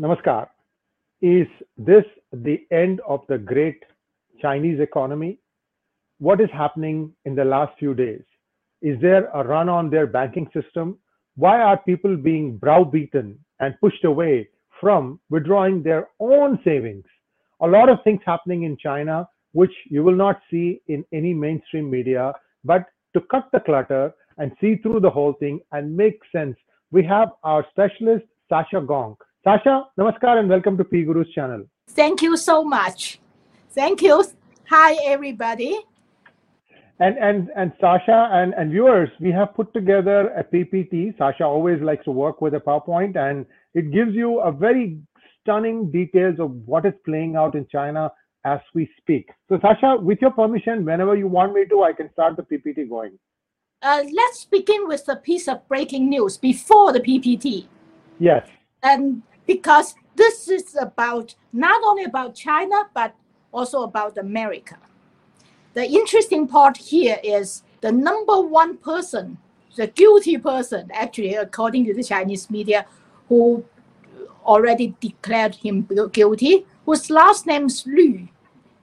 Namaskar. Is this the end of the great Chinese economy? What is happening in the last few days? Is there a run on their banking system? Why are people being browbeaten and pushed away from withdrawing their own savings? A lot of things happening in China, which you will not see in any mainstream media. But to cut the clutter and see through the whole thing and make sense, we have our specialist, Sasha Gong. Sasha, namaskar and welcome to P Guru's channel. Thank you so much. Thank you. Hi, everybody. And and and Sasha and, and viewers, we have put together a PPT. Sasha always likes to work with a PowerPoint, and it gives you a very stunning details of what is playing out in China as we speak. So, Sasha, with your permission, whenever you want me to, I can start the PPT going. Uh, let's begin with a piece of breaking news before the PPT. Yes. And because this is about not only about China, but also about America. The interesting part here is the number one person, the guilty person, actually, according to the Chinese media, who already declared him guilty, whose last name is Lu,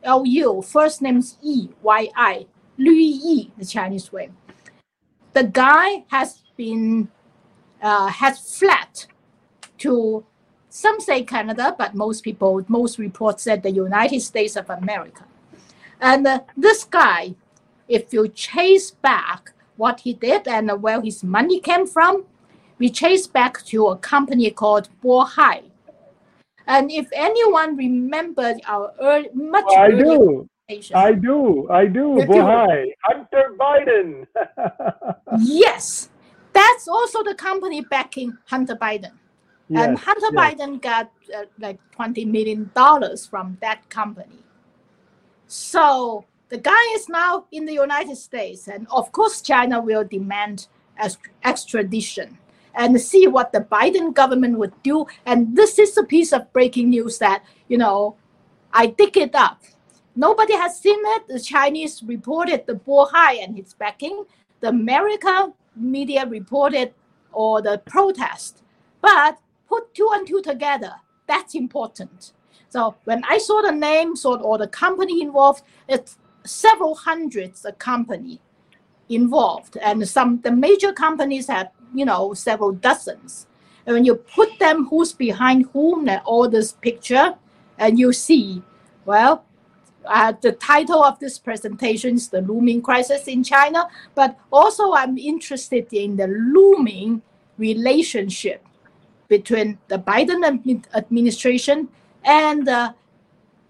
L-U, first name is E, Y-I, Lu Yi, the Chinese way. The guy has been, uh, has fled to some say Canada, but most people, most reports said the United States of America. And uh, this guy, if you chase back what he did and where his money came from, we chase back to a company called Bohai. And if anyone remembers our early, much I do. I do. I do. Bohai. Hunter Biden. yes, that's also the company backing Hunter Biden. And Hunter yes. Biden got uh, like $20 million from that company. So the guy is now in the United States. And of course, China will demand ex- extradition and see what the Biden government would do. And this is a piece of breaking news that, you know, I dig it up. Nobody has seen it. The Chinese reported the Bohai and its backing. The American media reported or the protest. But put two and two together. That's important. So when I saw the names or, or the company involved, it's several hundreds of company involved, and some the major companies have you know several dozens. And when you put them who's behind whom and all this picture, and you see, well, uh, the title of this presentation is the looming crisis in China, but also I'm interested in the looming relationship between the Biden administration and uh,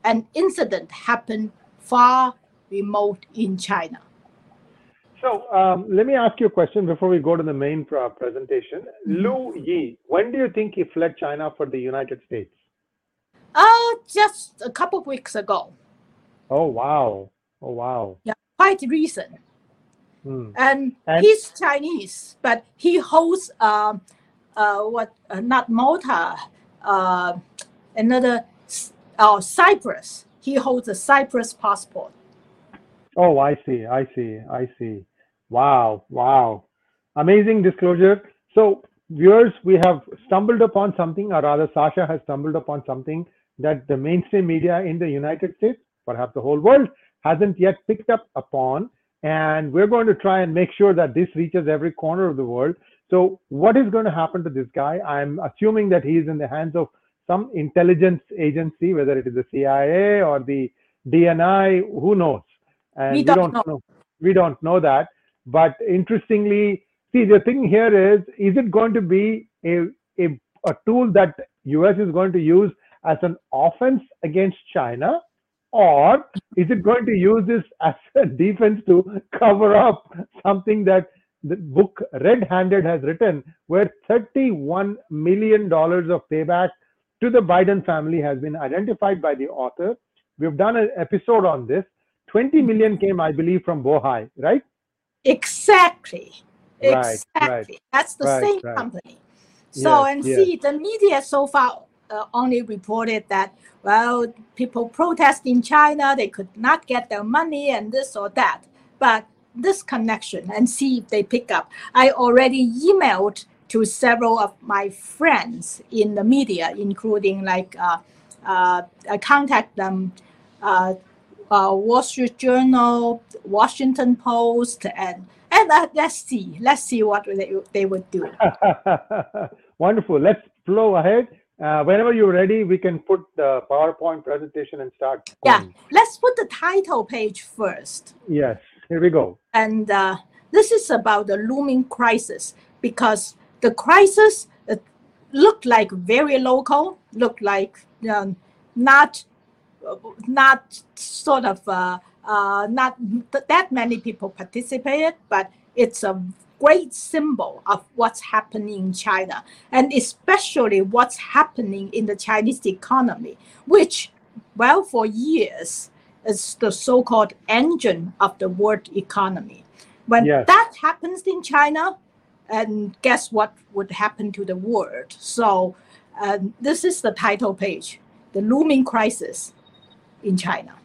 an incident happened far remote in China. So um, let me ask you a question before we go to the main pro- presentation. Lu Yi, when do you think he fled China for the United States? Uh, just a couple of weeks ago, Oh wow! Oh wow! Yeah, quite recent. Hmm. And, And- he's Chinese, but he holds um, uh, what uh, not Malta, uh, another uh, Cyprus. He holds a Cyprus passport. Oh, I see. I see. I see. Wow. Wow. Amazing disclosure. So, viewers, we have stumbled upon something, or rather, Sasha has stumbled upon something that the mainstream media in the United States, perhaps the whole world, hasn't yet picked up upon. And we're going to try and make sure that this reaches every corner of the world. So, what is going to happen to this guy? I'm assuming that he is in the hands of some intelligence agency, whether it is the CIA or the DNI, who knows? And We we don't don't know. know. We don't know that. But interestingly, see the thing here is: is it going to be a a, a tool that US is going to use as an offense against China, or is it going to use this as a defense to cover up something that the book Red Handed has written, where $31 million of payback to the Biden family has been identified by the author. We've done an episode on this. 20 million came, I believe, from Bohai, right? Exactly. Right, right, exactly. That's the right, same right. company. So, Yes, and yes. see, the media so far uh, only reported that, well, people protest in China, they could not get their money and this or that. But this connection and see if they pick up. I already emailed to several of my friends in the media, including like uh, uh, I contact them, uh, uh, Wall Street Journal, Washington Post, and and uh, let's see, let's see what they, they would do. Wonderful. Let's flow ahead. Uh, whenever you're ready, we can put the PowerPoint presentation and start. Yeah, let's put the title page first. Yes. Here we go. And uh, this is about the looming crisis because the crisis looked like very local, looked like um, not not sort of uh, uh, not th- that many people participated, but it's a great symbol of what's happening in China, and especially what's happening in the Chinese economy, which, well, for years is the so-called engine of the world economy. When Yes. that happens in China, and guess what would happen to the world? So, um, this is the title page: the looming crisis in China.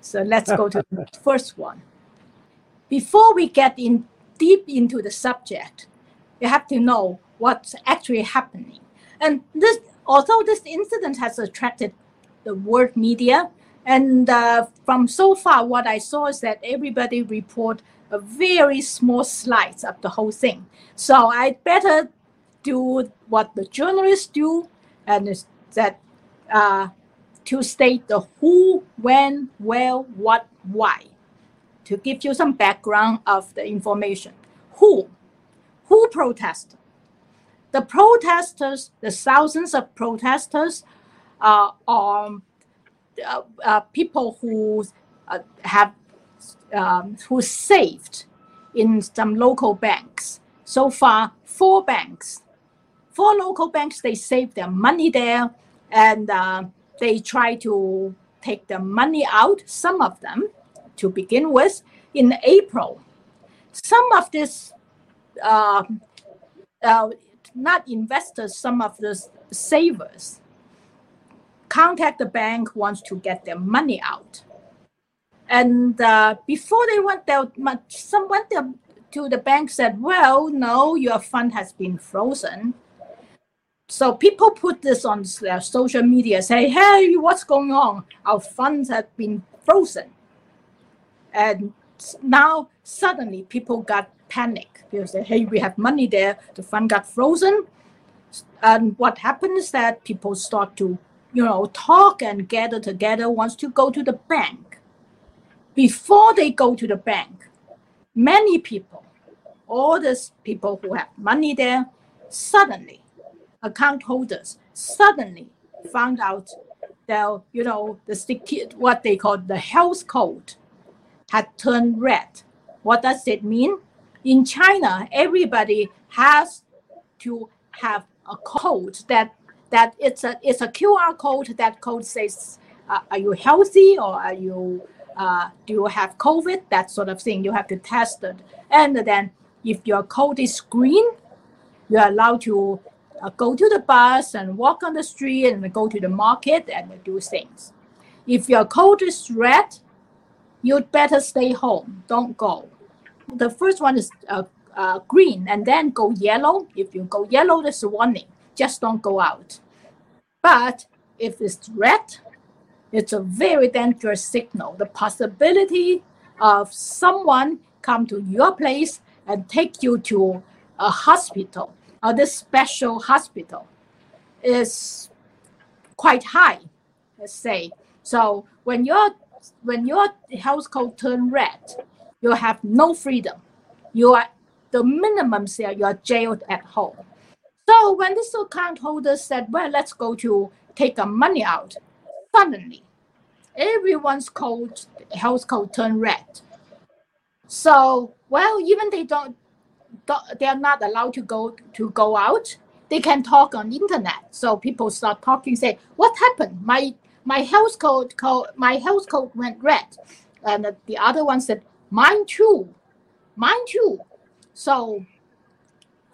So let's go to the first one. Before we get in deep into the subject, you have to know what's actually happening. And this, although this incident has attracted the world media, and uh, from so far, what I saw is that everybody report a very small slice of the whole thing. So I better do what the journalists do, and is that uh, to state the who, when, where, what, why, to give you some background of the information. Who? Who protested? The protesters, the thousands of protesters, uh, are uh, people who uh, have um, who saved in some local banks. So far, four banks, four local banks, they saved their money there, and uh, they try to take the money out. Some of them, to begin with, in April. Some of this, uh, uh, not investors, some of the savers contact the bank wants to get their money out. And uh, before they went there, mu- some went there to the bank said, "Well, no, your fund has been frozen." So people put this on their social media, say, "Hey, what's going on? Our funds have been frozen." And now suddenly people got panic. People say, "Hey, we have money there. The fund got frozen." And what happens is that people start to, you know, talk and gather together, wants to go to the bank. Before they go to the bank, many people, all these people who have money there, suddenly, account holders, suddenly found out that, you know, the secu- what they call the health code had turned red. What does it mean? In China, everybody has to have a code that that it's a it's a QR code. That code says, uh, "Are you healthy or are you uh, do you have COVID?" That sort of thing. You have to test it, and then if your code is green, you are allowed to uh, go to the bus and walk on the street and go to the market and do things. If your code is red, you'd better stay home. Don't go. The first one is uh, uh, green and then go yellow. If you go yellow, there's a warning. Just don't go out. But if it's red, it's a very dangerous signal. The possibility of someone come to your place and take you to a hospital or this special hospital is quite high, let's say. So when your when your health code turn red, you have no freedom. You are the minimum say you are jailed at home. So when this account holder said, "Well, let's go to take our money out," suddenly everyone's code health code turned red. So well, even they don't, don't- they are not allowed to go to go out. They can talk on internet. So people start talking, say, "What happened? My my health code, code my health code went red," and the- the other one said, "Mine too, mine too." So,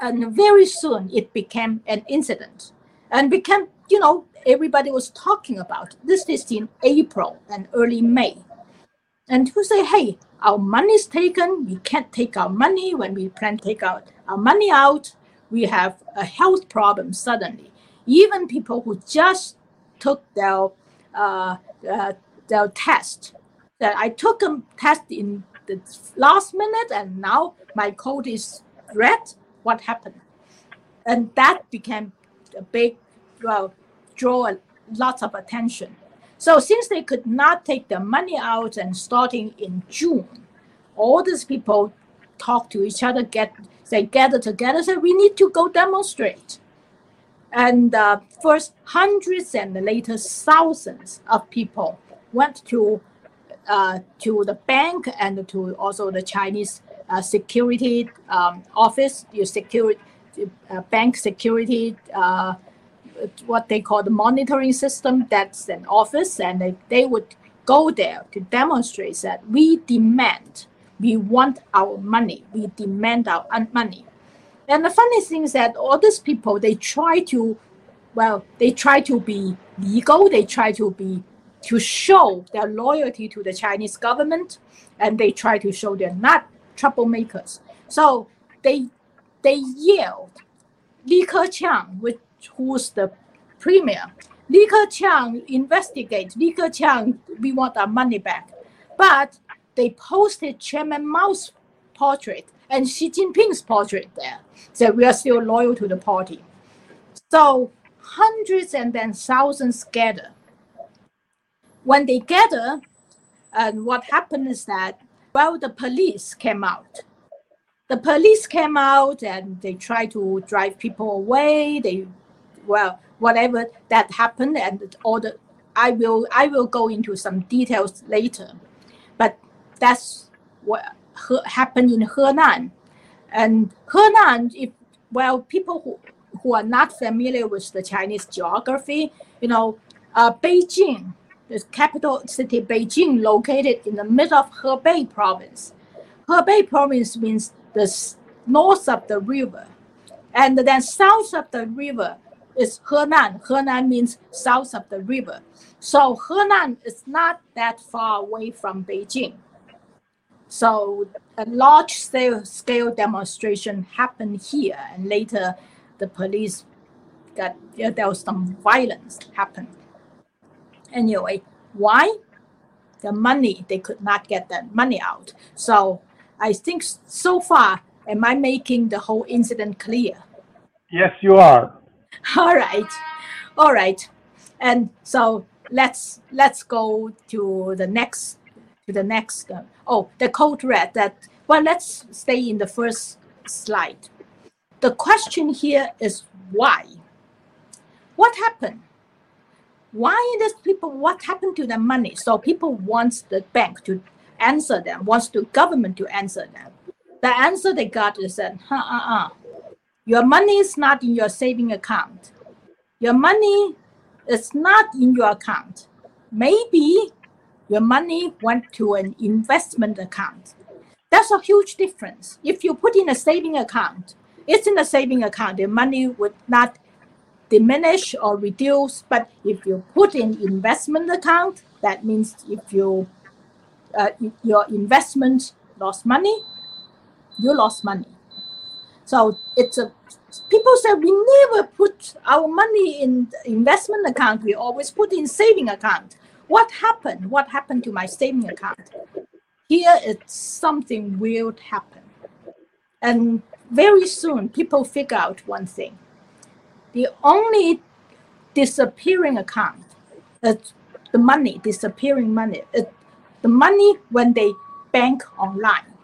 and very soon it became an incident, and became you know everybody was talking about this. Is in April and early May, and who say, "Hey, our money is taken. We can't take our money when we plan to take out our money out. we have a health problem suddenly. Even people who just took their uh, uh, their test, that I took a test in the last minute and now my code is red. What happened? And that became a big, well, draw lots of attention. So since they could not take the money out and starting in June, all these people talk to each other, get they gather together, say we need to go demonstrate. And uh, first hundreds and later thousands of people went to uh, to the bank and to also the Chinese uh, security um, office, your security uh, bank security uh, what they call the monitoring system. That's an office, and they, they would go there to demonstrate that we demand, we want our money, we demand our money. And the funny thing is that all these people, they try to, well, they try to be legal, they try to be, to show their loyalty to the Chinese government, and they try to show they're not troublemakers. So they, they yelled, Li Keqiang, which who's the premier. Li Keqiang investigate. Li Keqiang, we want our money back. But they posted Chairman Mao's portrait and Xi Jinping's portrait there. So we are still loyal to the party. So hundreds and then thousands gather. When they gather, and what happened is that, well, the police came out. The police came out and they tried to drive people away. They well, whatever that happened and all the I will I will go into some details later, but that's what happened in Henan, and Henan, if well, people who who are not familiar with the Chinese geography, you know, uh, Beijing, the capital city Beijing, located in the middle of Hebei province. Hebei province means the north of the river, and then south of the river is Henan. Henan means south of the river. So Henan is not that far away from Beijing. So a large scale, scale demonstration happened here, and later the police got there was some violence happened. Anyway, why? The money they could not get that money out. So I think so far, am I making the whole incident clear? Yes, you are. all right all right and so let's let's go to the next to the next uh, oh the code red that well let's stay in the first slide the question here is why what happened why does people what happened to the money so people wants the bank to answer them wants the government to answer them the answer they got is that huh, uh, uh, your money is not in your saving account. Your money is not in your account. Maybe your money went to an investment account. That's a huge difference. If you put in a saving account, it's in a saving account. The money would not diminish or reduce. But if you put in investment account, that means if you uh, your investment lost money, you lost money. So it's a people say we never put our money in investment account. We always put in saving account. What happened? What happened to my saving account? Here it's something weird happened. And very soon people figure out one thing. The only disappearing account is the money, disappearing money. It, the money when they bank online.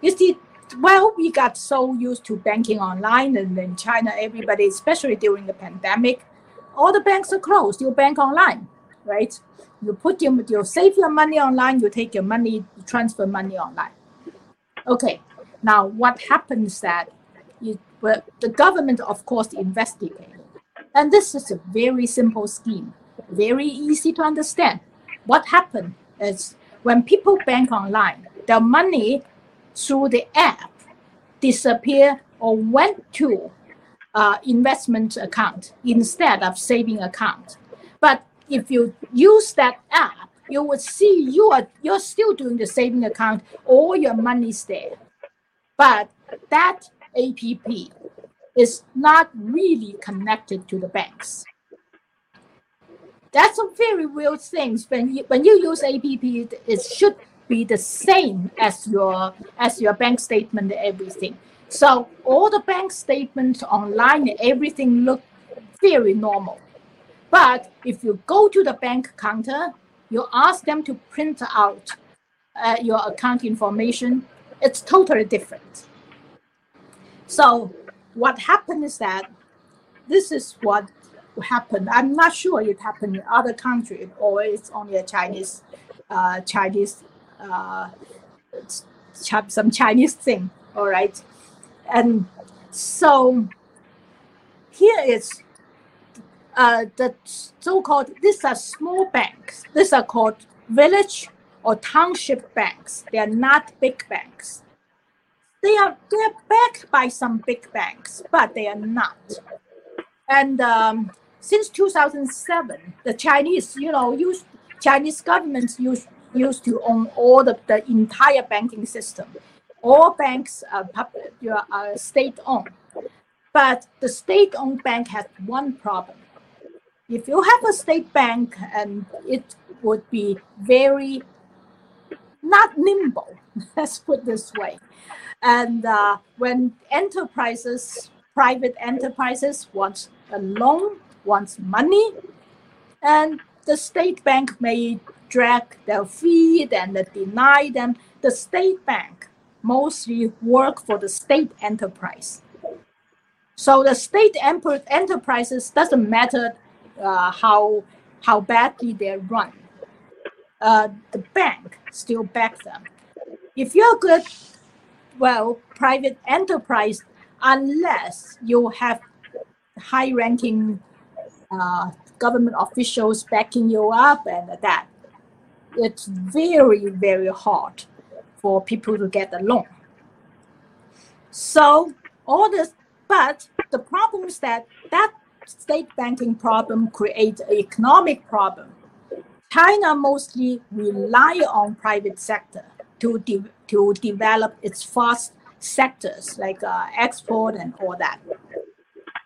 You see, well, we got so used to banking online, and in China, everybody, especially during the pandemic, all the banks are closed. You bank online, right? You put your, you save your money online. You take your money, you transfer money online. Okay, now what happens that the government, of course, investigated, and this is a very simple scheme, very easy to understand. What happened is when people bank online, their money through the app disappear or went to uh, investment account instead of saving account. But if you use that app, you would see you are you're still doing the saving account, all your money's there. But that app is not really connected to the banks. That's a very weird thing. When you when you use APP, it should be the same as your as your bank statement everything. So all the bank statements online, everything look very normal. But if you go to the bank counter, you ask them to print out uh, your account information, it's totally different. So what happened is that this is what happened. I'm not sure it happened in other countries or it's only a Chinese, uh, Chinese, uh, some Chinese thing. All right, and so here is uh, the so-called these are small banks. These are called village or township banks. They are not big banks. They are they are backed by some big banks, but they are not. And um, since 2007, the Chinese, you know, use Chinese governments used used to own all the, the entire banking system. All banks are, public, are state owned. But the state owned bank has one problem. If you have a state bank, and it would be very not nimble, let's put this way. And uh, when enterprises, private enterprises want a loan, wants money, and the state bank may drag their feet and deny them. The state bank mostly work for the state enterprise. So the state enterprises doesn't matter uh, how how badly they run. Uh, the bank still back them. If you're good, well, private enterprise, unless you have high-ranking uh, government officials backing you up and that, it's very, very hard for people to get a loan. So all this, but the problem is that that state banking problem creates an economic problem. China mostly rely on private sector to, de- to develop its fast sectors like uh, export and all that.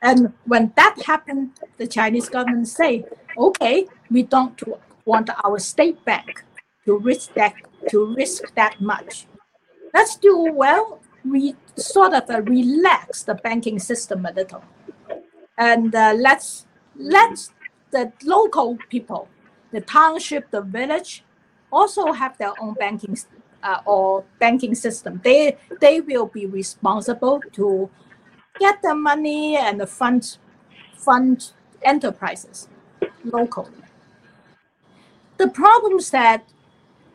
And when that happened, the Chinese government say, okay, we don't want our state bank to risk that to risk that much. Let's do well. We sort of uh, relax the banking system a little, and uh, let's let the local people, the township, the village, also have their own banking uh, or banking system. They they will be responsible to get the money and the fund fund enterprises locally. The problem is that,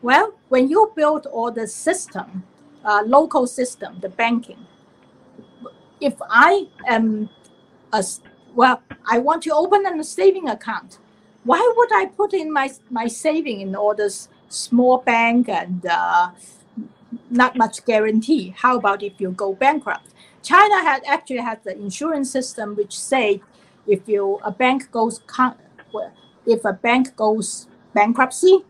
well, when you build all the system, uh, local system, the banking, if I am a, well, I want to open a saving account. Why would I put in my, my saving in all this small bank and uh, not much guarantee? How about if you go bankrupt? China had actually had the insurance system which say if you a bank goes if a bank goes bankruptcy,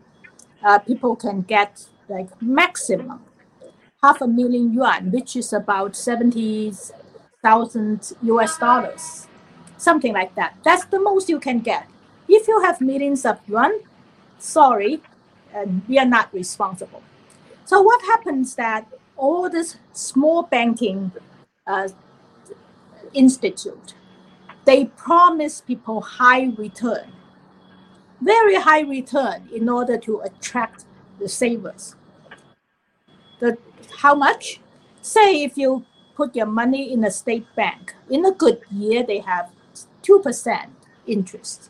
uh, people can get like maximum half a million yuan, which is about 70,000 US dollars, something like that. That's the most you can get. If you have millions of yuan, sorry, and we are not responsible. So what happens that all this small banking uh, institute, they promise people high return very high return in order to attract the savers. The, how much? Say if you put your money in a state bank, in a good year, they have 2% interest.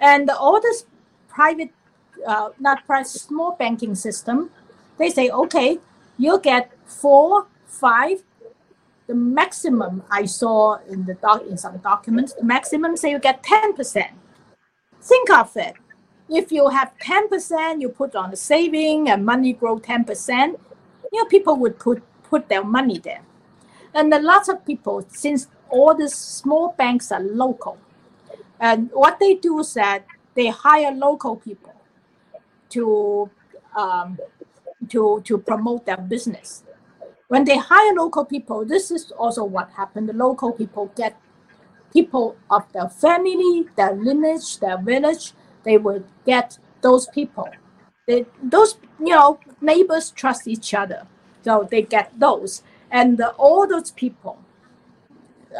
And all this private, uh, not private, small banking system, they say, okay, you'll get four, five, the maximum I saw in the doc in some documents, the maximum say you get 10%. Think of it. If you have 10%, you put on the saving and money grow 10%, you know, people would put, put their money there. And a lot of people, since all the small banks are local, and what they do is that they hire local people to um, to to promote their business. when they hire local people, this is also what happened. The local people get people of their family, their lineage, their village. They would get those people. They, those you know neighbors trust each other, so they get those, and the, all those people,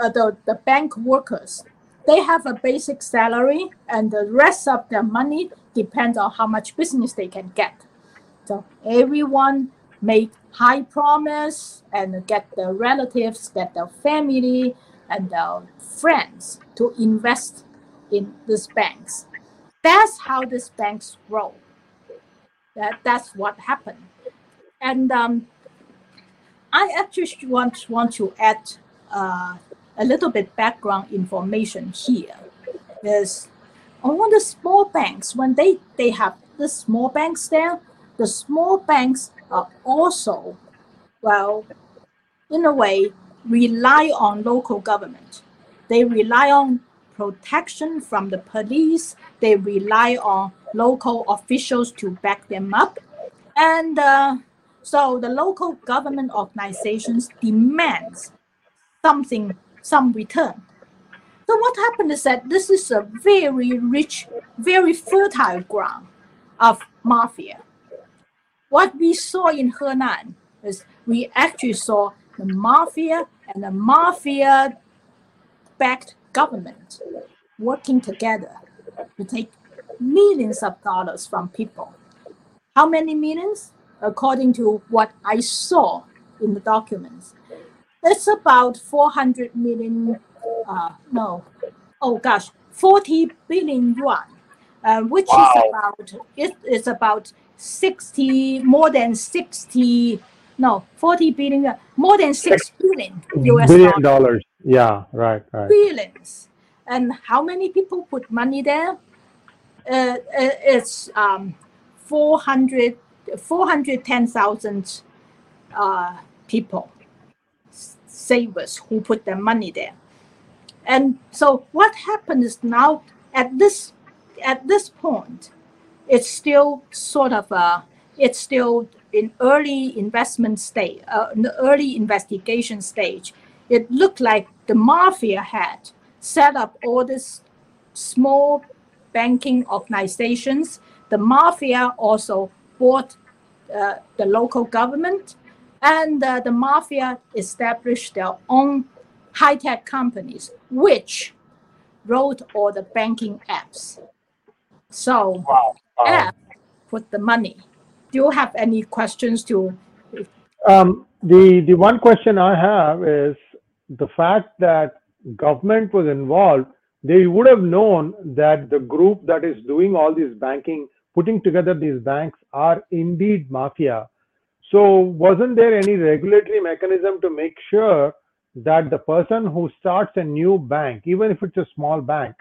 uh, the the bank workers, they have a basic salary, and the rest of their money depends on how much business they can get. So everyone make high promise and get the relatives, get the family and the friends to invest in these banks. That's how these banks grow. That, that's what happened. And um, I actually want, want to add uh, a little bit background information here. Is all the small banks, when they, they have the small banks there, the small banks are also, well, in a way, rely on local government. They rely on protection from the police. They rely on local officials to back them up. And uh, so the local government organizations demands something, some return. So what happened is that this is a very rich, very fertile ground of mafia what we saw in Henan is we actually saw the mafia and the mafia backed government working together to take millions of dollars from people. How many millions? According to what I saw in the documents, it's about 400 million, uh, no, oh gosh, 40 billion yuan, uh, which wow. is about, it is about 60 more than 60 no 40 billion more than 6 billion US billion dollars. yeah right right. Billions. And how many people put money there? Uh, uh it's um 400 410,000 uh, people savers who put their money there and so what happens now at this at this point it's still sort of a, it's still in early investment stage, uh, in the early investigation stage. It looked like the mafia had set up all these small banking organizations. The mafia also bought uh, the local government, and uh, the mafia established their own high-tech companies, which wrote all the banking apps. So wow um, put the money. Do you have any questions to? Um, the the one question I have is the fact that government was involved. They would have known that the group that is doing all this banking, putting together these banks, are indeed mafia. So wasn't there any regulatory mechanism to make sure that the person who starts a new bank, even if it's a small bank,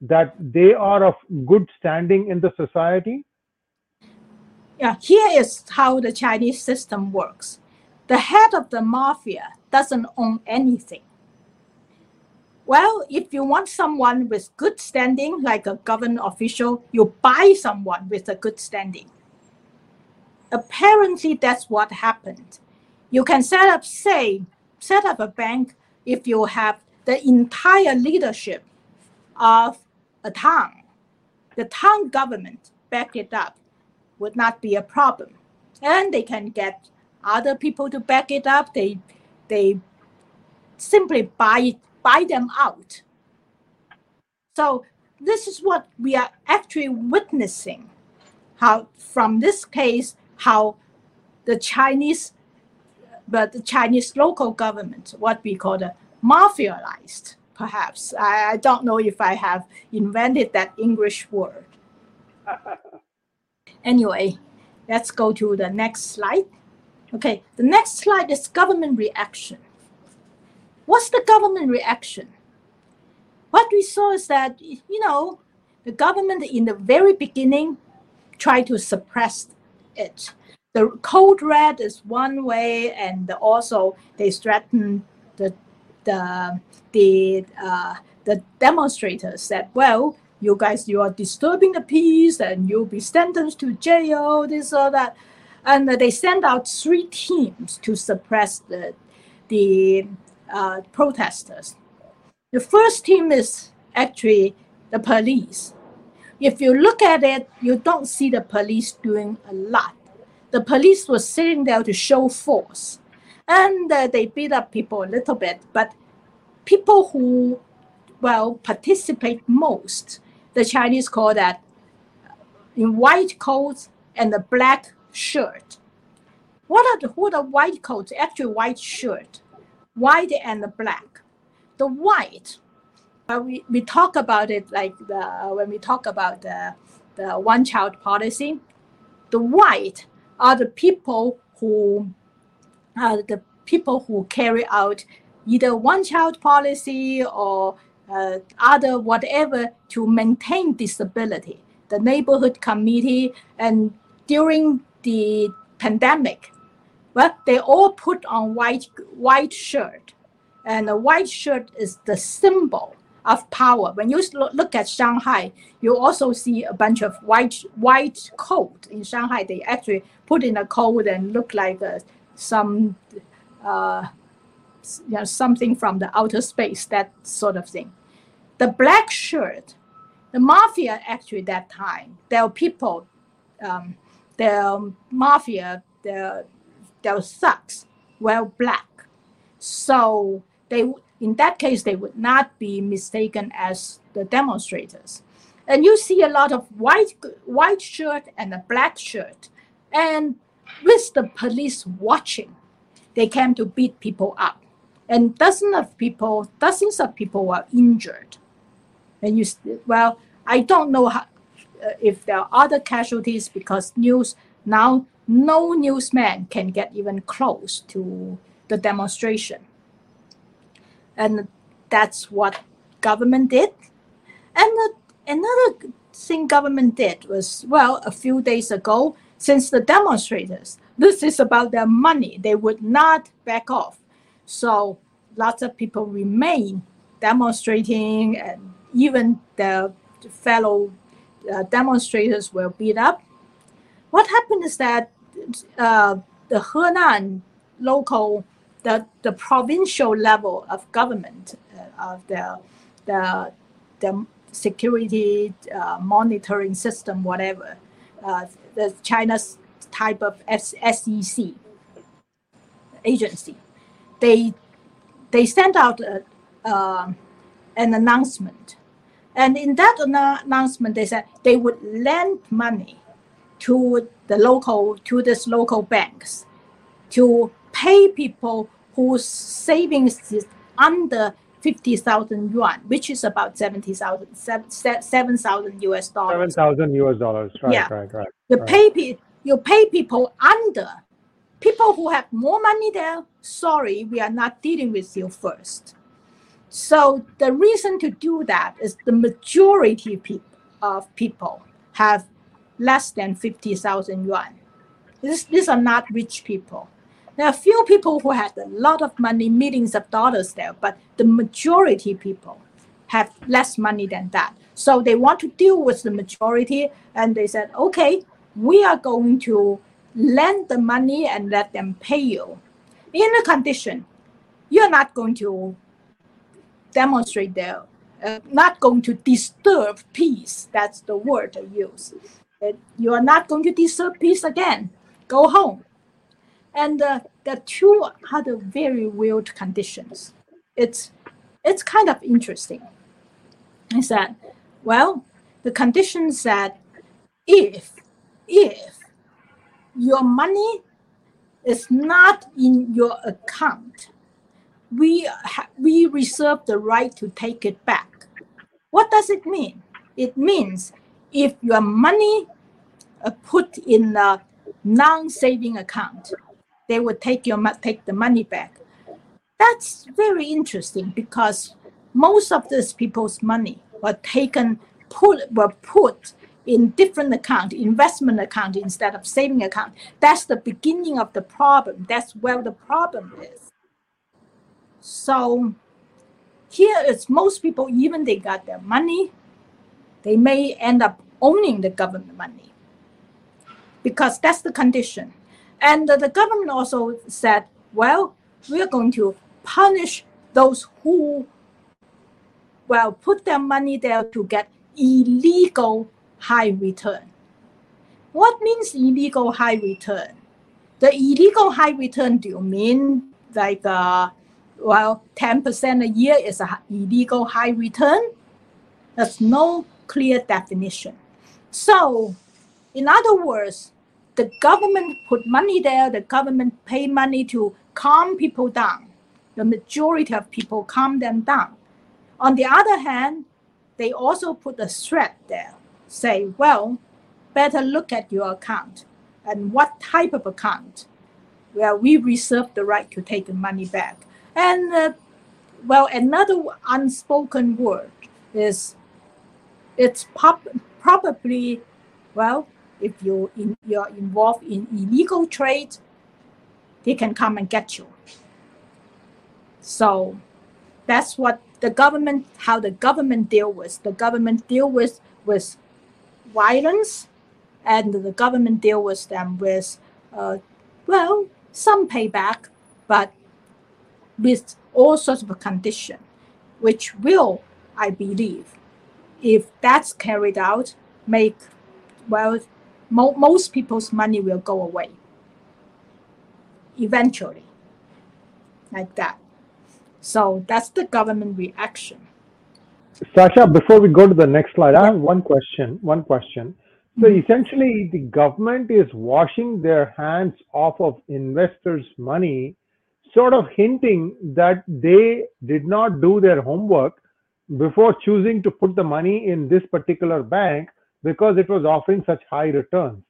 that they are of good standing in the society? Yeah, here is how the Chinese system works. The head of the mafia doesn't own anything. Well, if you want someone with good standing, like a government official, you buy someone with a good standing. Apparently, that's what happened. You can set up, say, set up a bank if you have the entire leadership of a town, the town government back it up would not be a problem. And they can get other people to back it up. They they simply buy buy them out. So this is what we are actually witnessing. How from this case, how the Chinese but the Chinese local government, what we call the mafialized perhaps. I, I don't know if I have invented that English word. anyway, let's go to the next slide. Okay, the next slide is government reaction. What's the government reaction? What we saw is that, you know, the government in the very beginning tried to suppress it. The code red is one way, and also they threatened the the the uh, the demonstrators said, "Well, you guys, you are disturbing the peace, and you'll be sentenced to jail. This or that." and they sent out three teams to suppress the the uh, protesters. The first team is actually the police. If you look at it, you don't see the police doing a lot. The police was sitting there to show force, and uh, they beat up people a little bit. But people who well participate most, the Chinese call that in white coats and a black shirt. What are the what are white coats? Actually, white shirt, white and black. The white, uh, we, we talk about it like the when we talk about the the one child policy. The white are the people who are the people who carry out either one child policy or uh, other whatever to maintain disability. The neighborhood committee and during the pandemic, well, they all put on white white shirt, and the white shirt is the symbol of power. When you look at Shanghai, you also see a bunch of white white coat in Shanghai. They actually put in a coat and look like uh, some, uh, you know, something from the outer space, that sort of thing. The black shirt, the mafia actually that time, there are people, um, the mafia, the their thugs wear black. So they in that case they would not be mistaken as the demonstrators. And you see a lot of white white shirt and a black shirt. And with the police watching, they came to beat people up. And dozens of people, dozens of people were injured. And you, well, I don't know how, uh, if there are other casualties because news now no newsman can get even close to the demonstration. And that's what government did. And the, another thing government did was, well, a few days ago, since the demonstrators, this is about their money, they would not back off. So lots of people remain demonstrating and even the fellow uh, demonstrators were beat up. What happened is that uh, the Henan local, the, the provincial level of government uh, of the, the, the security uh, monitoring system, whatever, uh, the China's type of SEC agency, they they sent out a, uh, an announcement, and in that announcement, they said they would lend money to the local to this local banks to pay people whose savings is under 50,000 yuan, which is about 70,000, 7,000 US dollars. 7,000 US dollars. Right, yeah. right, right. You right. pay you pay people under people who have more money there. Sorry, we are not dealing with you first. So the reason to do that is the majority of people have less than 50,000 yuan. This, these are not rich people. There are few people who had a lot of money, millions of dollars there, but the majority people have less money than that. So they want to deal with the majority, and they said, okay, we are going to lend the money and let them pay you. In a condition, you're not going to demonstrate there, uh, not going to disturb peace. That's the word I use you are not going to disturb peace again. Go home. And uh, the two other very weird conditions. It's it's kind of interesting. Is that well, the conditions that if if your money is not in your account, we we reserve the right to take it back. What does it mean? It means if your money uh, put in a non-saving account, they would take your take the money back. That's very interesting because most of these people's money were taken put were put in different account, investment account instead of saving account. That's the beginning of the problem. That's where the problem is. So here is most people, even they got their money, they may end up owning the government money because that's the condition. And the government also said, well, we're going to punish those who, well, put their money there to get illegal high return. What means illegal high return? The illegal high return, do you mean like, uh, well, 10% a year is a illegal high return? There's no clear definition. So, in other words, the government put money there, the government pay money to calm people down. The majority of people calm them down. On the other hand, they also put a threat there. Say, well, better look at your account and what type of account. Well, we reserve the right to take the money back. And uh, well, another unspoken word is it's pop- probably well if you in, you're involved in illegal trade, they can come and get you. So that's what the government, how the government deal with. The government deal with with violence, and the government deal with them with, uh, well, some payback, but with all sorts of condition, which will, I believe, if that's carried out, make well mo- most people's money will go away. Eventually. Like that. So that's the government reaction. Sasha before we go to the next slide i have one question one question. So mm-hmm. essentially the government is washing their hands off of investors money sort of hinting that they did not do their homework before choosing to put the money in this particular bank because it was offering such high returns.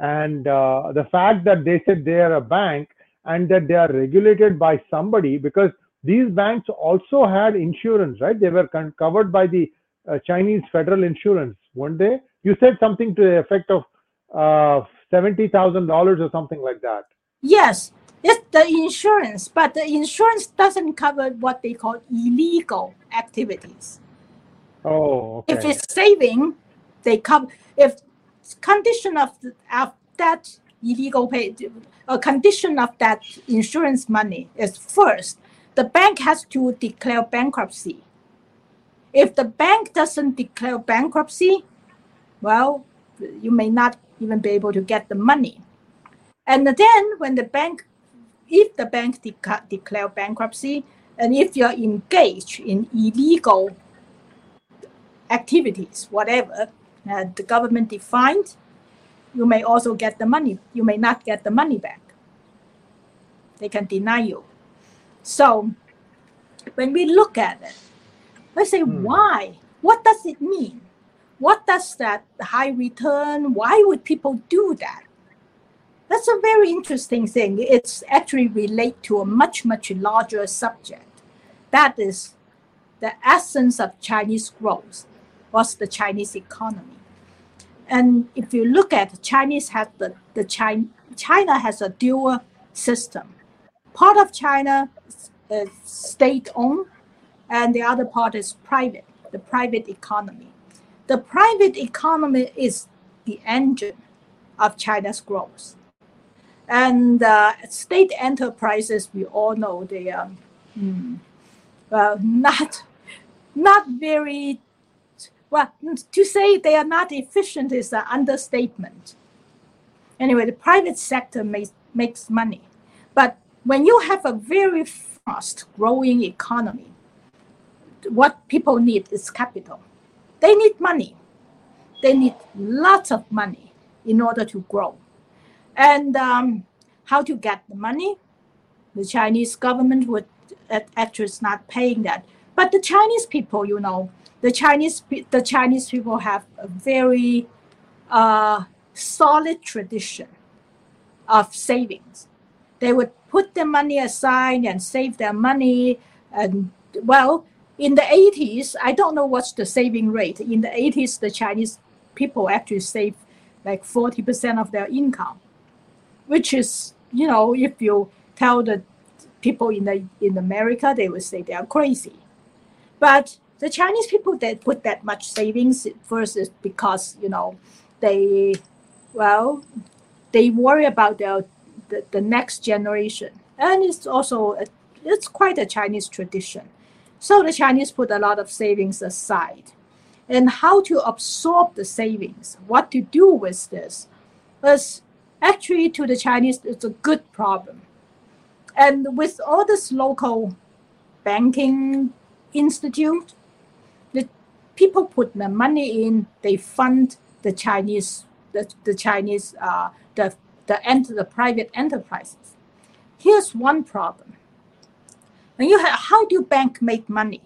And uh, the fact that they said they are a bank and that they are regulated by somebody, because these banks also had insurance, right? They were covered by the uh, Chinese federal insurance, weren't they? You said something to the effect of uh, $70,000 or something like that. Yes, it's the insurance, but the insurance doesn't cover what they call illegal activities. Oh, okay. If it's saving, they come if condition of, of that illegal pay a condition of that insurance money is first the bank has to declare bankruptcy. If the bank doesn't declare bankruptcy well you may not even be able to get the money. And then when the bank if the bank de- declare bankruptcy and if you're engaged in illegal activities whatever uh, the government defined, you may also get the money. You may not get the money back. They can deny you. So when we look at it, let's say hmm. why? What does it mean? What does that high return? Why would people do that? That's a very interesting thing. It's actually relate to a much, much larger subject. That is the essence of Chinese growth was the Chinese economy. And if you look at Chinese has the, the China, China has a dual system. Part of China is state owned and the other part is private, the private economy. The private economy is the engine of China's growth. And uh, state enterprises, we all know they are mm, well, not, not very well, to say they are not efficient is an understatement. Anyway, the private sector makes, makes money. But when you have a very fast growing economy, what people need is capital. They need money. They need lots of money in order to grow. And um, how to get the money? The Chinese government would actually is not paying that. But the Chinese people, you know, the Chinese the Chinese people have a very uh, solid tradition of savings. They would put their money aside and save their money. And well, in the 80s, I don't know what's the saving rate. In the 80s, the Chinese people actually save like 40% of their income, which is, you know, if you tell the people in the in America, they would say they are crazy. But the Chinese people that put that much savings is because you know they well they worry about their the, the next generation. And it's also, a, it's quite a Chinese tradition. So the Chinese put a lot of savings aside. And how to absorb the savings, what to do with this, was actually to the Chinese, it's a good problem. And with all this local banking institute, people put the money in, they fund the Chinese, the, the Chinese, uh, the, the, ent- the private enterprises. Here's one problem. When you have, how do bank make money?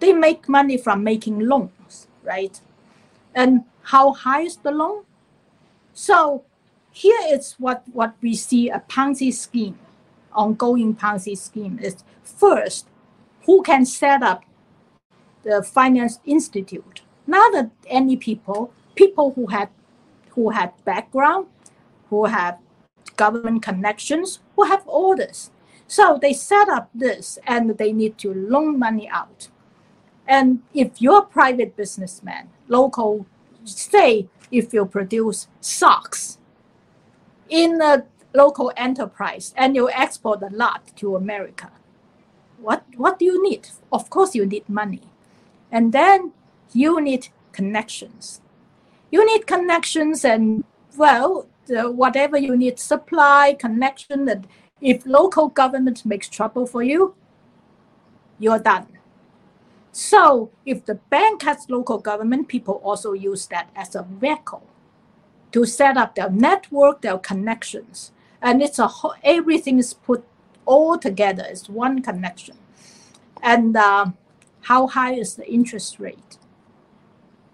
They make money from making loans, right? And how high is the loan? So here is what, what we see a Ponzi scheme, ongoing Ponzi scheme is first, who can set up the finance institute? Not any people, people who have who have background, who have government connections, who have orders. So they set up this and they need to loan money out. And if you're a private businessman, local, say if you produce socks in a local enterprise and you export a lot to America, what, what do you need? Of course, you need money. And then you need connections. You need connections and, well, the, whatever you need, supply, connection, and if local government makes trouble for you, you're done. So if the bank has local government, people also use that as a vehicle to set up their network, their connections. And it's a whole, everything is put all together It's one connection. And uh, how high is the interest rate?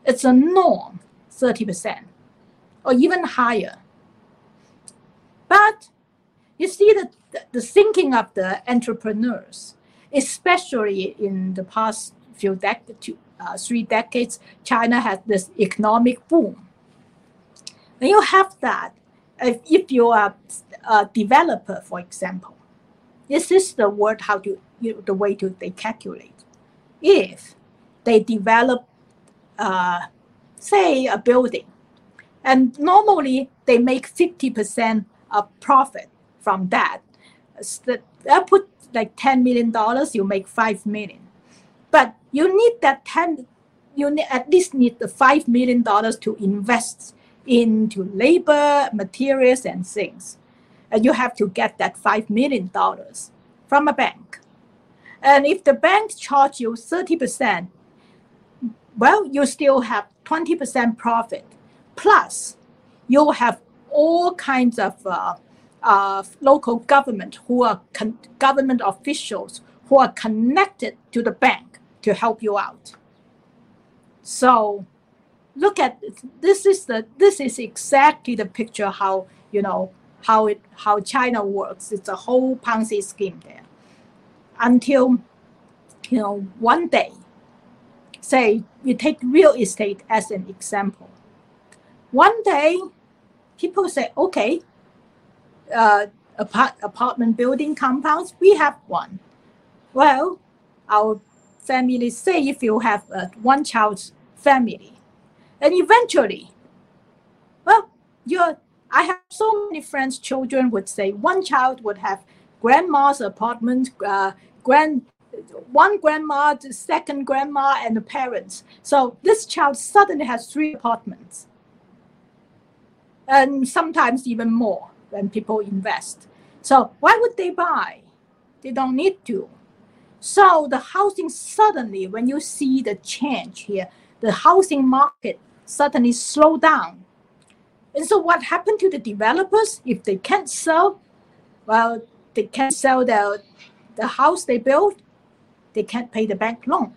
It's a norm, 30%, or even higher. But you see the, the thinking of the entrepreneurs, especially in the past few decades, uh, three decades, China has this economic boom. When you have that, if, if you are a developer, for example, this is the word how to you know, the way to they calculate. If they develop, uh, say, a building, and normally they make fifty percent of profit from that. So I put like ten million dollars, you make 5 million. but you need that ten. You need, at least need the five million dollars to invest into labor, materials, and things. And you have to get that five million dollars from a bank. And if the bank charge you 30%, well, you still have 20% profit. Plus, you have all kinds of uh, uh, local government who are con- government officials who are connected to the bank to help you out. So look at this is the this is exactly the picture how you know how it how China works. It's a whole Ponzi scheme there. Until you know one day, say we take real estate as an example. One day, people say, okay, uh, apart, apartment building compounds, we have one. Well, our family say if you have a one child family, and eventually, well, you're, I have so many friends, children would say one child would have grandma's apartment, uh, grand, one grandma, the second grandma, and the parents. So this child suddenly has three apartments. And sometimes even more when people invest. So why would they buy? They don't need to. So the housing suddenly, when you see the change here, the housing market suddenly slow down. And so what happened to the developers if they can't sell? Well, they can't sell the, the house they built, they can't pay the bank loan.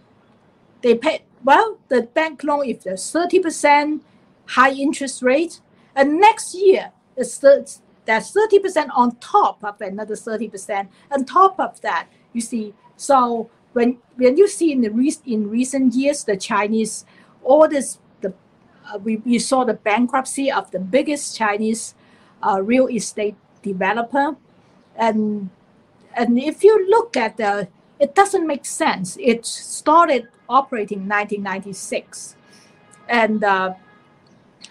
They pay well, the bank loan if there's 30% high interest rate, and next year that's 30% on top of another 30%. On top of that, you see, so when when you see in the re- in recent years the Chinese all this uh, we, we saw the bankruptcy of the biggest Chinese uh, real estate developer. And, and if you look at the, it doesn't make sense. It started operating in 1996. And, uh,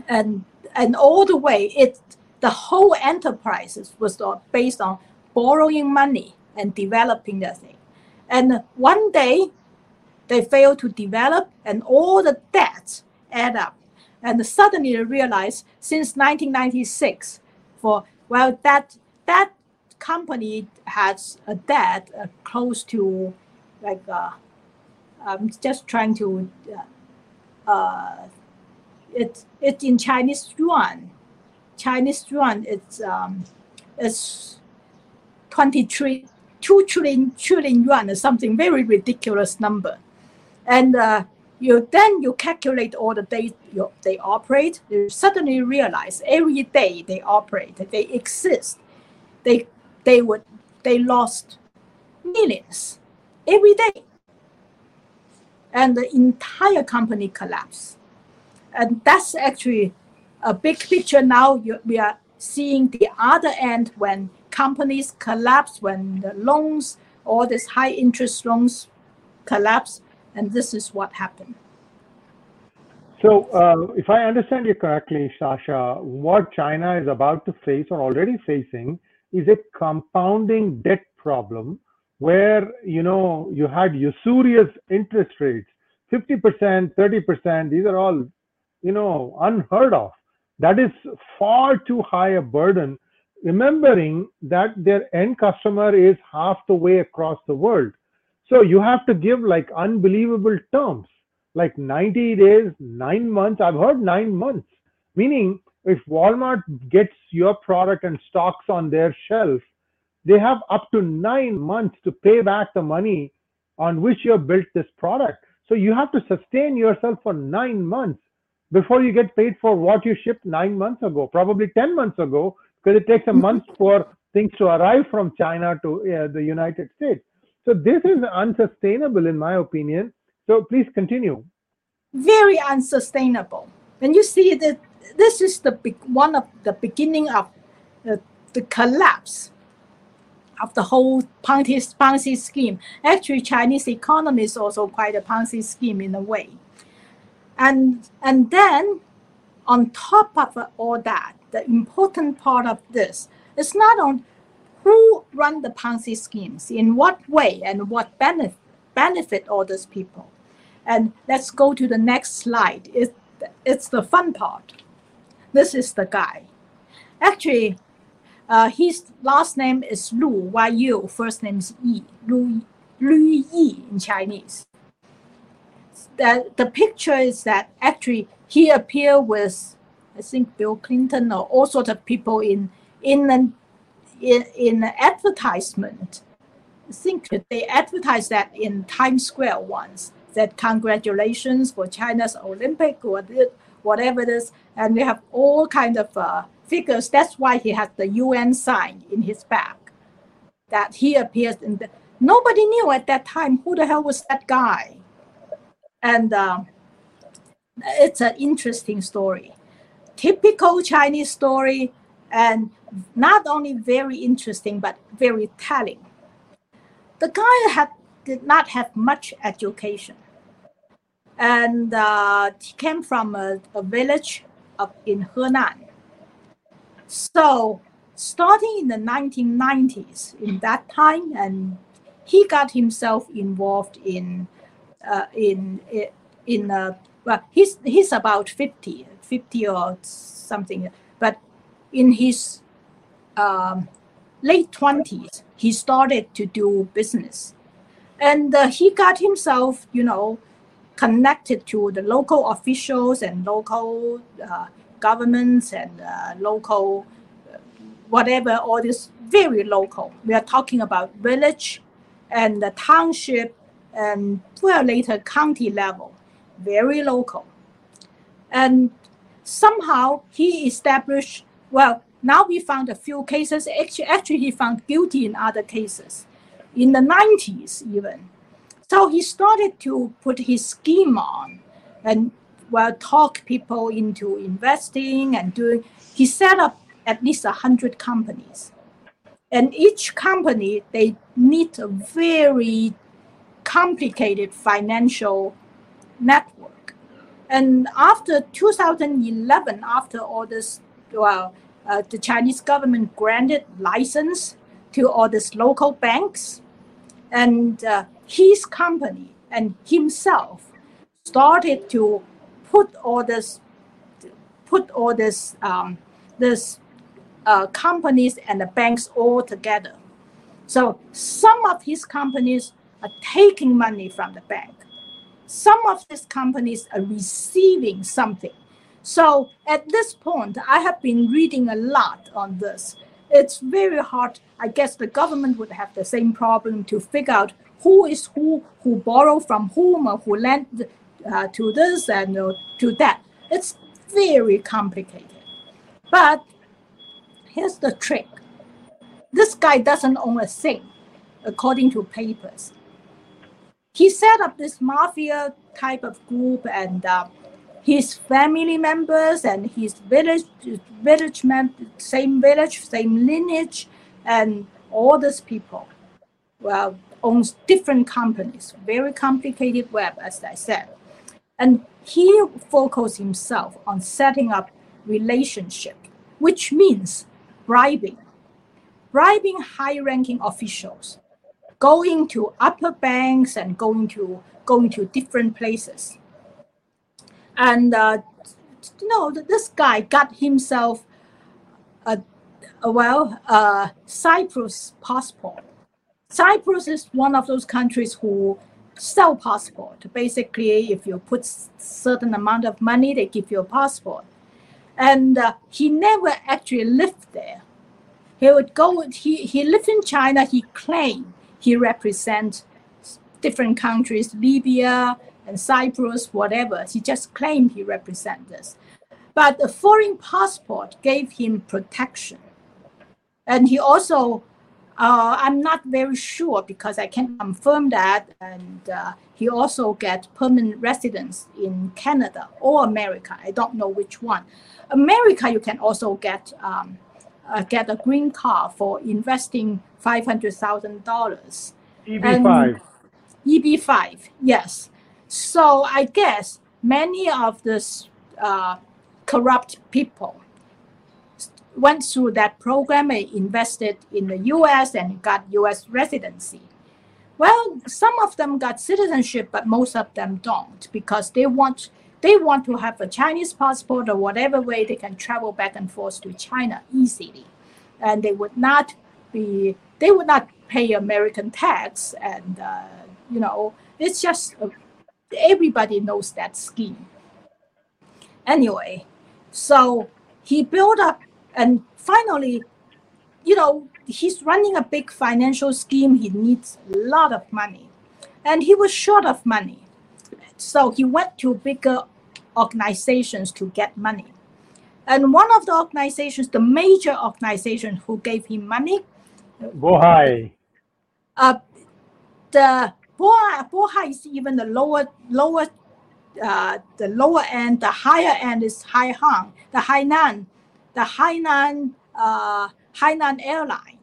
and, and all the way, it, the whole enterprise was based on borrowing money and developing the thing. And one day they failed to develop and all the debts add up. And suddenly they realized since 1996, for well that that company has a debt uh, close to like uh, I'm just trying to uh, uh, it's it's in Chinese yuan. Chinese yuan it's um, it's 23 2 trillion trillion yuan or something very ridiculous number and uh, you then you calculate all the days you, they operate you suddenly realize every day they operate they exist they they would they lost millions every day. And the entire company collapsed. And that's actually a big picture now. You, we are seeing the other end when companies collapse, when the loans, all these high interest loans collapse, and this is what happened. So, uh, if I understand you correctly, Sasha, what China is about to face or already facing is a compounding debt problem where you know you had usurious interest rates 50% 30% these are all you know unheard of. That is far too high a burden remembering that their end customer is half the way across the world. So you have to give like unbelievable terms like 90 days 9 months. I've heard 9 months meaning if walmart gets your product and stocks on their shelf they have up to 9 months to pay back the money on which you have built this product so you have to sustain yourself for 9 months before you get paid for what you shipped nine months ago, probably 10 months ago, because it takes a month for things to arrive from China to uh, the United States. So this is unsustainable, in my opinion. So please continue. Very unsustainable. When you see that this is the big, one of the beginning of the, the collapse of the whole Ponzi, Ponzi scheme. Actually, Chinese economy is also quite a Ponzi scheme in a way. And, and then on top of all that, the important part of this is not on who run the Ponzi schemes, in what way, and what benefit, benefit all those people. And let's go to the next slide. It, it's the fun part. This is the guy. Actually, uh, his last name is Lu, Y-U, first name is Yi, Lu, Lu Yi in Chinese that the picture is that actually he appeared with, I think Bill Clinton or all sorts of people in in an in, in an advertisement. I think they advertised that in Times Square once. That congratulations for China's Olympic or whatever it is, and they have all kind of uh, figures. That's why he has the UN sign in his back. That he appears in the. Nobody knew at that time who the hell was that guy and uh, it's an interesting story. Typical Chinese story, and not only very interesting, but very telling. The guy had, did not have much education. And uh, he came from a, a village of, in Henan. So, starting in the 1990s, in that time, and he got himself involved in uh, in in uh, well he's he's about 50 50 or something but in his um, late 20s he started to do business and uh, he got himself you know connected to the local officials and local uh, governments and uh, local uh, whatever all this very local we are talking about village and the township and well later county level, very local. And somehow he established, well, now we found a few cases. Actually, actually he found guilty in other cases, in the 90s even. So he started to put his scheme on and well talk people into investing and doing he set up at least 100 companies and each company they need a very complicated financial network. And after 2011, after all this, well, uh, the Chinese government granted license to all these local banks, and uh, his company and himself started to put all this, put all this, um, this uh, companies and the banks all together. So some of his companies are taking money from the bank. Some of these companies are receiving something. So at this point, I have been reading a lot on this. It's very hard. I guess the government would have the same problem to figure out who is who, who borrow from whom, or who lent uh, to this and uh, to that. It's very complicated. But here's the trick this guy doesn't own a thing, according to papers. He set up this mafia type of group, and uh, his family members and his village village mem- same village, same lineage, and all these people, well, owns different companies. Very complicated web, as I said, and he focused himself on setting up relationship, which means bribing, bribing high-ranking officials, going to upper banks and going to going to different places. And uh, you know, this guy got himself a, a well, a Cyprus passport. Cyprus is one of those countries who sell passport. Basically, if you put certain amount of money, they give you a passport and uh, he never actually lived there. He would go. He he lived in China. He claimed he represents different countries, Libya and Cyprus, whatever. He just claimed he represents this. But a foreign passport gave him protection, and he also. Uh, I'm not very sure because I can't confirm that. And uh, he also get permanent residence in Canada or America. I don't know which one. America, you can also get um, uh, get a green card for investing five hundred thousand dollars. EB five. EB five, yes. So I guess many of this uh, corrupt people went through that program and invested in the U.S. and got U.S. residency. Well, some of them got citizenship, but most of them don't because they want they want to have a Chinese passport or whatever way they can travel back and forth to China easily. And they would not be, they would not pay American tax. And, uh, you know, it's just, uh, everybody knows that scheme. Anyway, so he built up, and finally, you know, he's running a big financial scheme. He needs a lot of money. And he was short of money. So he went to bigger organizations to get money. And one of the organizations, the major organization who gave him money, Bohai. Uh, the Bohai, Bohai is even the lower lower uh, the lower end, the higher end is Haihang, the Hainan, the Hainan uh, Hainan airline,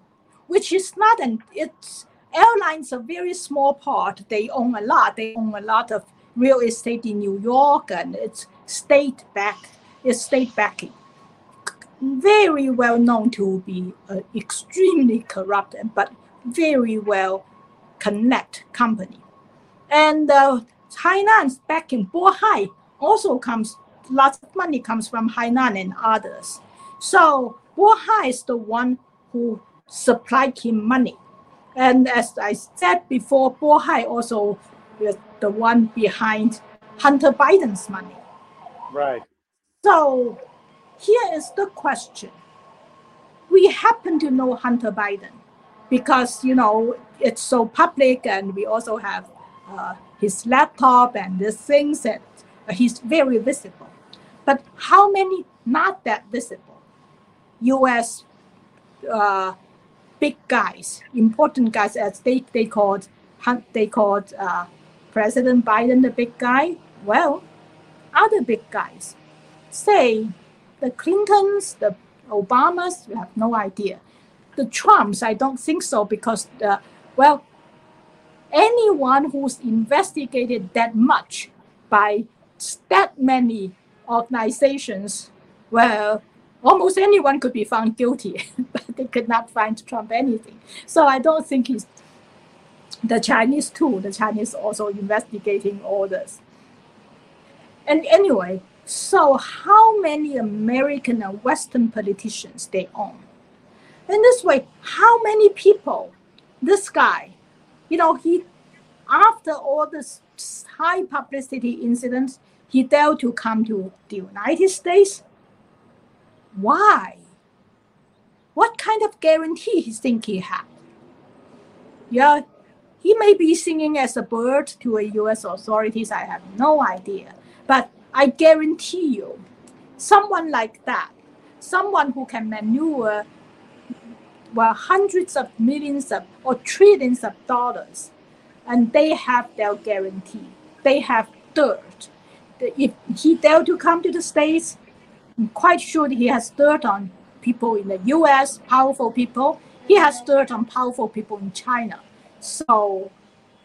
which is not an it's airlines a very small part. They own a lot. They own a lot of real estate in New York, and it's state back, it's state backing. Very well known to be an extremely corrupt, but very well connect company. And uh, Hainan's backing, Bohai also comes, lots of money comes from Hainan and others. So Bohai is the one who supplied him money. And as I said before, Bohai also is the one behind Hunter Biden's money. Right. So here is the question. We happen to know Hunter Biden because, you know, it's so public and we also have uh, his laptop and the things that he's very visible. But how many not that visible? U.S. Uh, big guys, important guys, as they, they called they called uh, President Biden the big guy? Well, other big guys. Say the Clintons, the Obamas, we have no idea. The Trumps, I don't think so because, the, well, anyone who's investigated that much by that many organizations, well, almost anyone could be found guilty, but they could not find Trump anything. So I don't think he's the Chinese too. The Chinese also investigating all this. And anyway, so how many American and Western politicians they own? In this way, how many people this guy, you know, he after all this high publicity incidents, he dared to come to the United States. Why? What kind of guarantee he think he had? Yeah, he may be singing as a bird to a U.S. authorities. I have no idea, but I guarantee you, someone like that, someone who can maneuver well hundreds of millions of or trillions of dollars, and they have their guarantee. They have dirt. If he dare to come to the states, I'm quite sure he has dirt on people in the U.S. Powerful people. He has dirt on powerful people in China. So,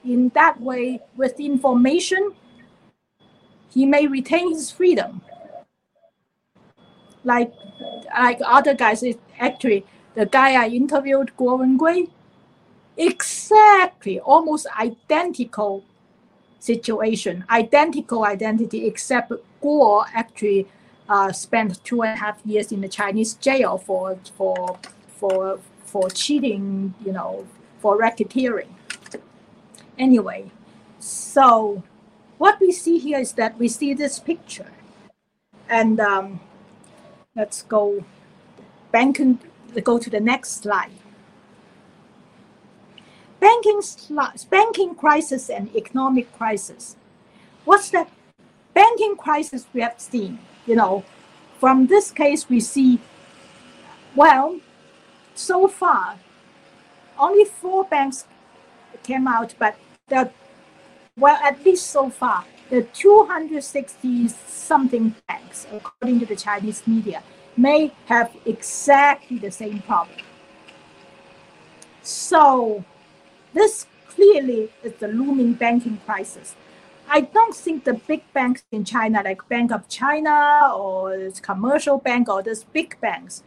in that way, with information, he may retain his freedom. Like, like other guys, actually, the guy I interviewed, Guo Wengui, exactly, almost identical situation, identical identity, except Guo actually uh, spent two and a half years in the Chinese jail for for for for cheating, you know, for racketeering. Anyway, so what we see here is that we see this picture, and um, let's go banking. Go to the next slide. Banking, banking crisis and economic crisis. What's the banking crisis we have seen? You know, from this case we see, well, so far, only four banks came out, but the well, at least so far, the 260 something banks, according to the Chinese media, may have exactly the same problem. So, this clearly is the looming banking crisis. I don't think the big banks in China, like Bank of China or commercial bank or these big banks,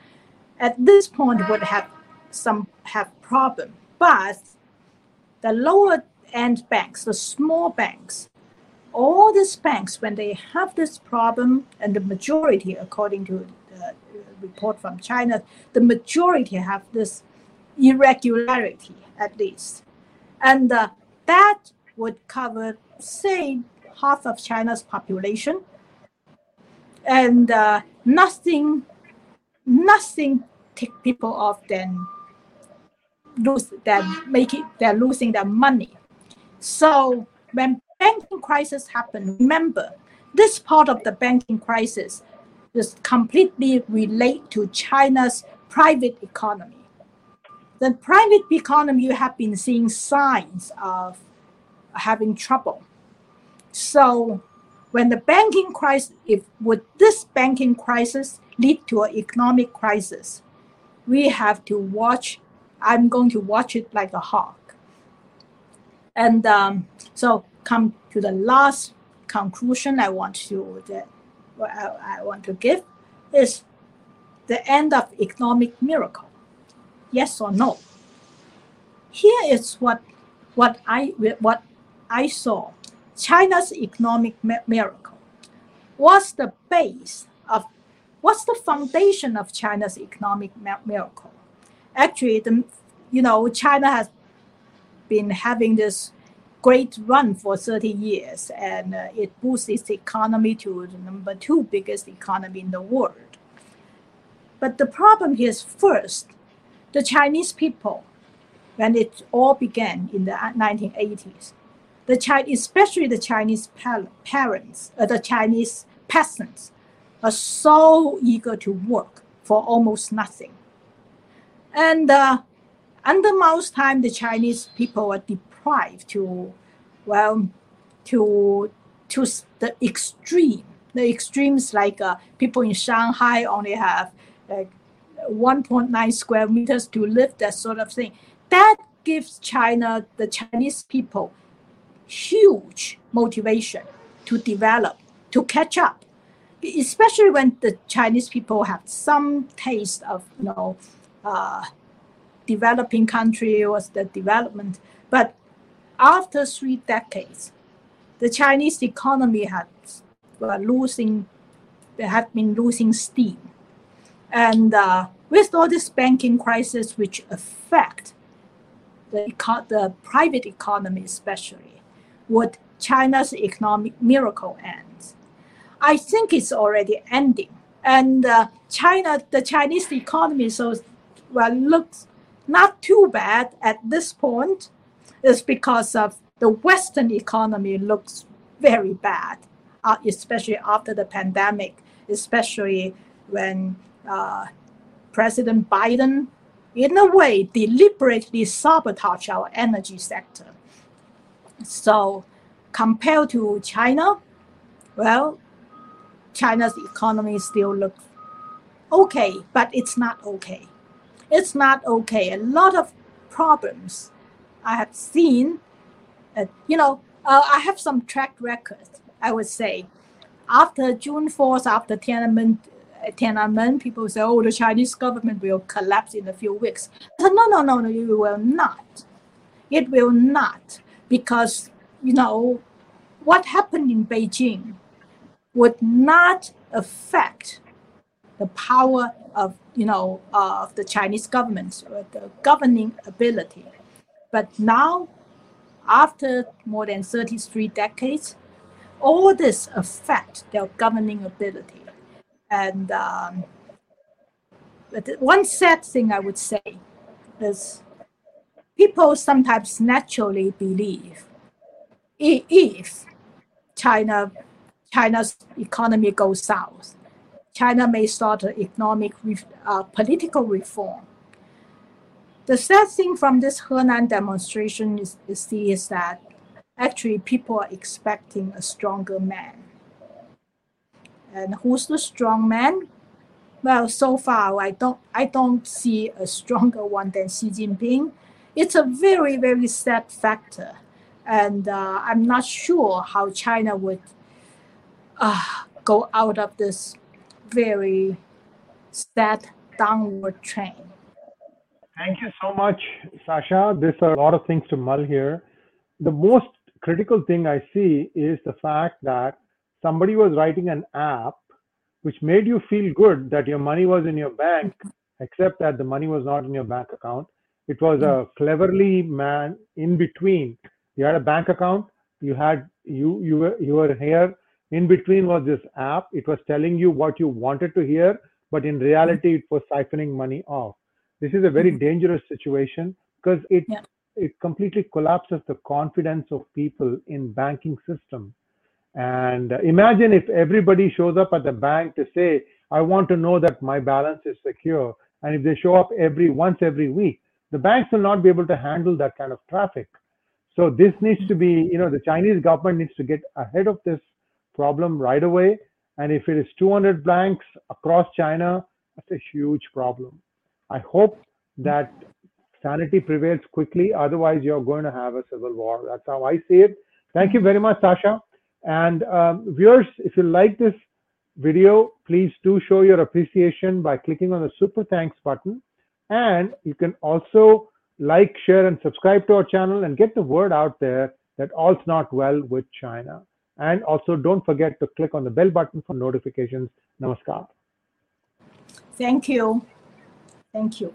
at this point would have some have problem. But the lower end banks, the small banks, all these banks, when they have this problem, and the majority, according to the report from China, the majority have this irregularity at least. And uh, that would cover, say, half of China's population. And uh, nothing, nothing take people off then lose that make it they're losing their money. So when banking crisis happen, remember this part of the banking crisis is completely relate to China's private economy. The private economy you have been seeing signs of having trouble. So when the banking crisis, if would this banking crisis lead to an economic crisis, we have to watch. I'm going to watch it like a hawk. And um, so come to the last conclusion I want to that I, I want to give is the end of economic miracle. Yes or no? Here is what what I what I saw. China's economic miracle. What's the base of what's the foundation of China's economic miracle? Actually, the you know China has been having this great run for 30 years and uh, it boosts its economy to the number two biggest economy in the world. But the problem is first, the Chinese people, when it all began in the 1980s, the Chinese, especially the Chinese parents, uh, the Chinese peasants, are so eager to work for almost nothing. And uh, under Mao's time, the Chinese people were deprived to, well, to to the extreme. The extremes like uh, people in Shanghai only have like 1.9 square meters to live, that sort of thing. That gives China, the Chinese people, huge motivation to develop, to catch up. especially when the Chinese people have some taste of you know uh, developing country or the development, but after three decades, the Chinese economy has uh, losing have been losing steam, and uh, with all this banking crisis, which affect the, the private economy especially, would China's economic miracle end? I think it's already ending. And uh, China, the Chinese economy, so well looks not too bad at this point, is because of the Western economy looks very bad, uh, especially after the pandemic, especially when uh, President Biden, in a way, deliberately sabotage our energy sector. So, compared to China, well, China's economy still looks okay, but it's not okay. It's not okay. A lot of problems I have seen. Uh, you know, uh, I have some track record. I would say, after June fourth, after Tiananmen, uh, Tiananmen, people say, "Oh, the Chinese government will collapse in a few weeks." no, no, no, no, it will not. It will not, because you know what happened in Beijing would not affect the power of you know of the Chinese government or the governing ability. But now, after more than 33 decades, all this affect their governing ability. And um, one sad thing I would say is people sometimes naturally believe if China China's economy goes south, China may start economic, uh, political reform. The sad thing from this Henan demonstration is, is, is that actually people are expecting a stronger man. And who's the strong man? Well, so far I don't I don't see a stronger one than Xi Jinping. It's a very very sad factor, and uh, I'm not sure how China would uh, go out of this very sad downward trend. Thank you so much, Sasha. There's a lot of things to mull here. The most critical thing I see is the fact that somebody was writing an app which made you feel good that your money was in your bank, except that the money was not in your bank account. It was a cleverly man in between. You had a bank account, you had you you were you were here in between was this app. It was telling you what you wanted to hear, but in reality, it was siphoning money off. This is a very mm-hmm. dangerous situation because it yeah. it completely collapses the confidence of people in banking system. And uh, imagine if everybody shows up at the bank to say, "I want to know that my balance is secure," and if they show up every once every week, the banks will not be able to handle that kind of traffic. So this needs to be, you know, the Chinese government needs to get ahead of this problem right away. And if it is 200 banks across China, that's a huge problem. I hope that sanity prevails quickly. Otherwise, you're going to have a civil war. That's how I see it. Thank you very much, Sasha. And um, viewers, if you like this video, please do show your appreciation by clicking on the super thanks button. And you can also like, share, and subscribe to our channel and get the word out there that all's not well with China. And also don't forget to click on the bell button for notifications. Namaskar. Thank you. Thank you.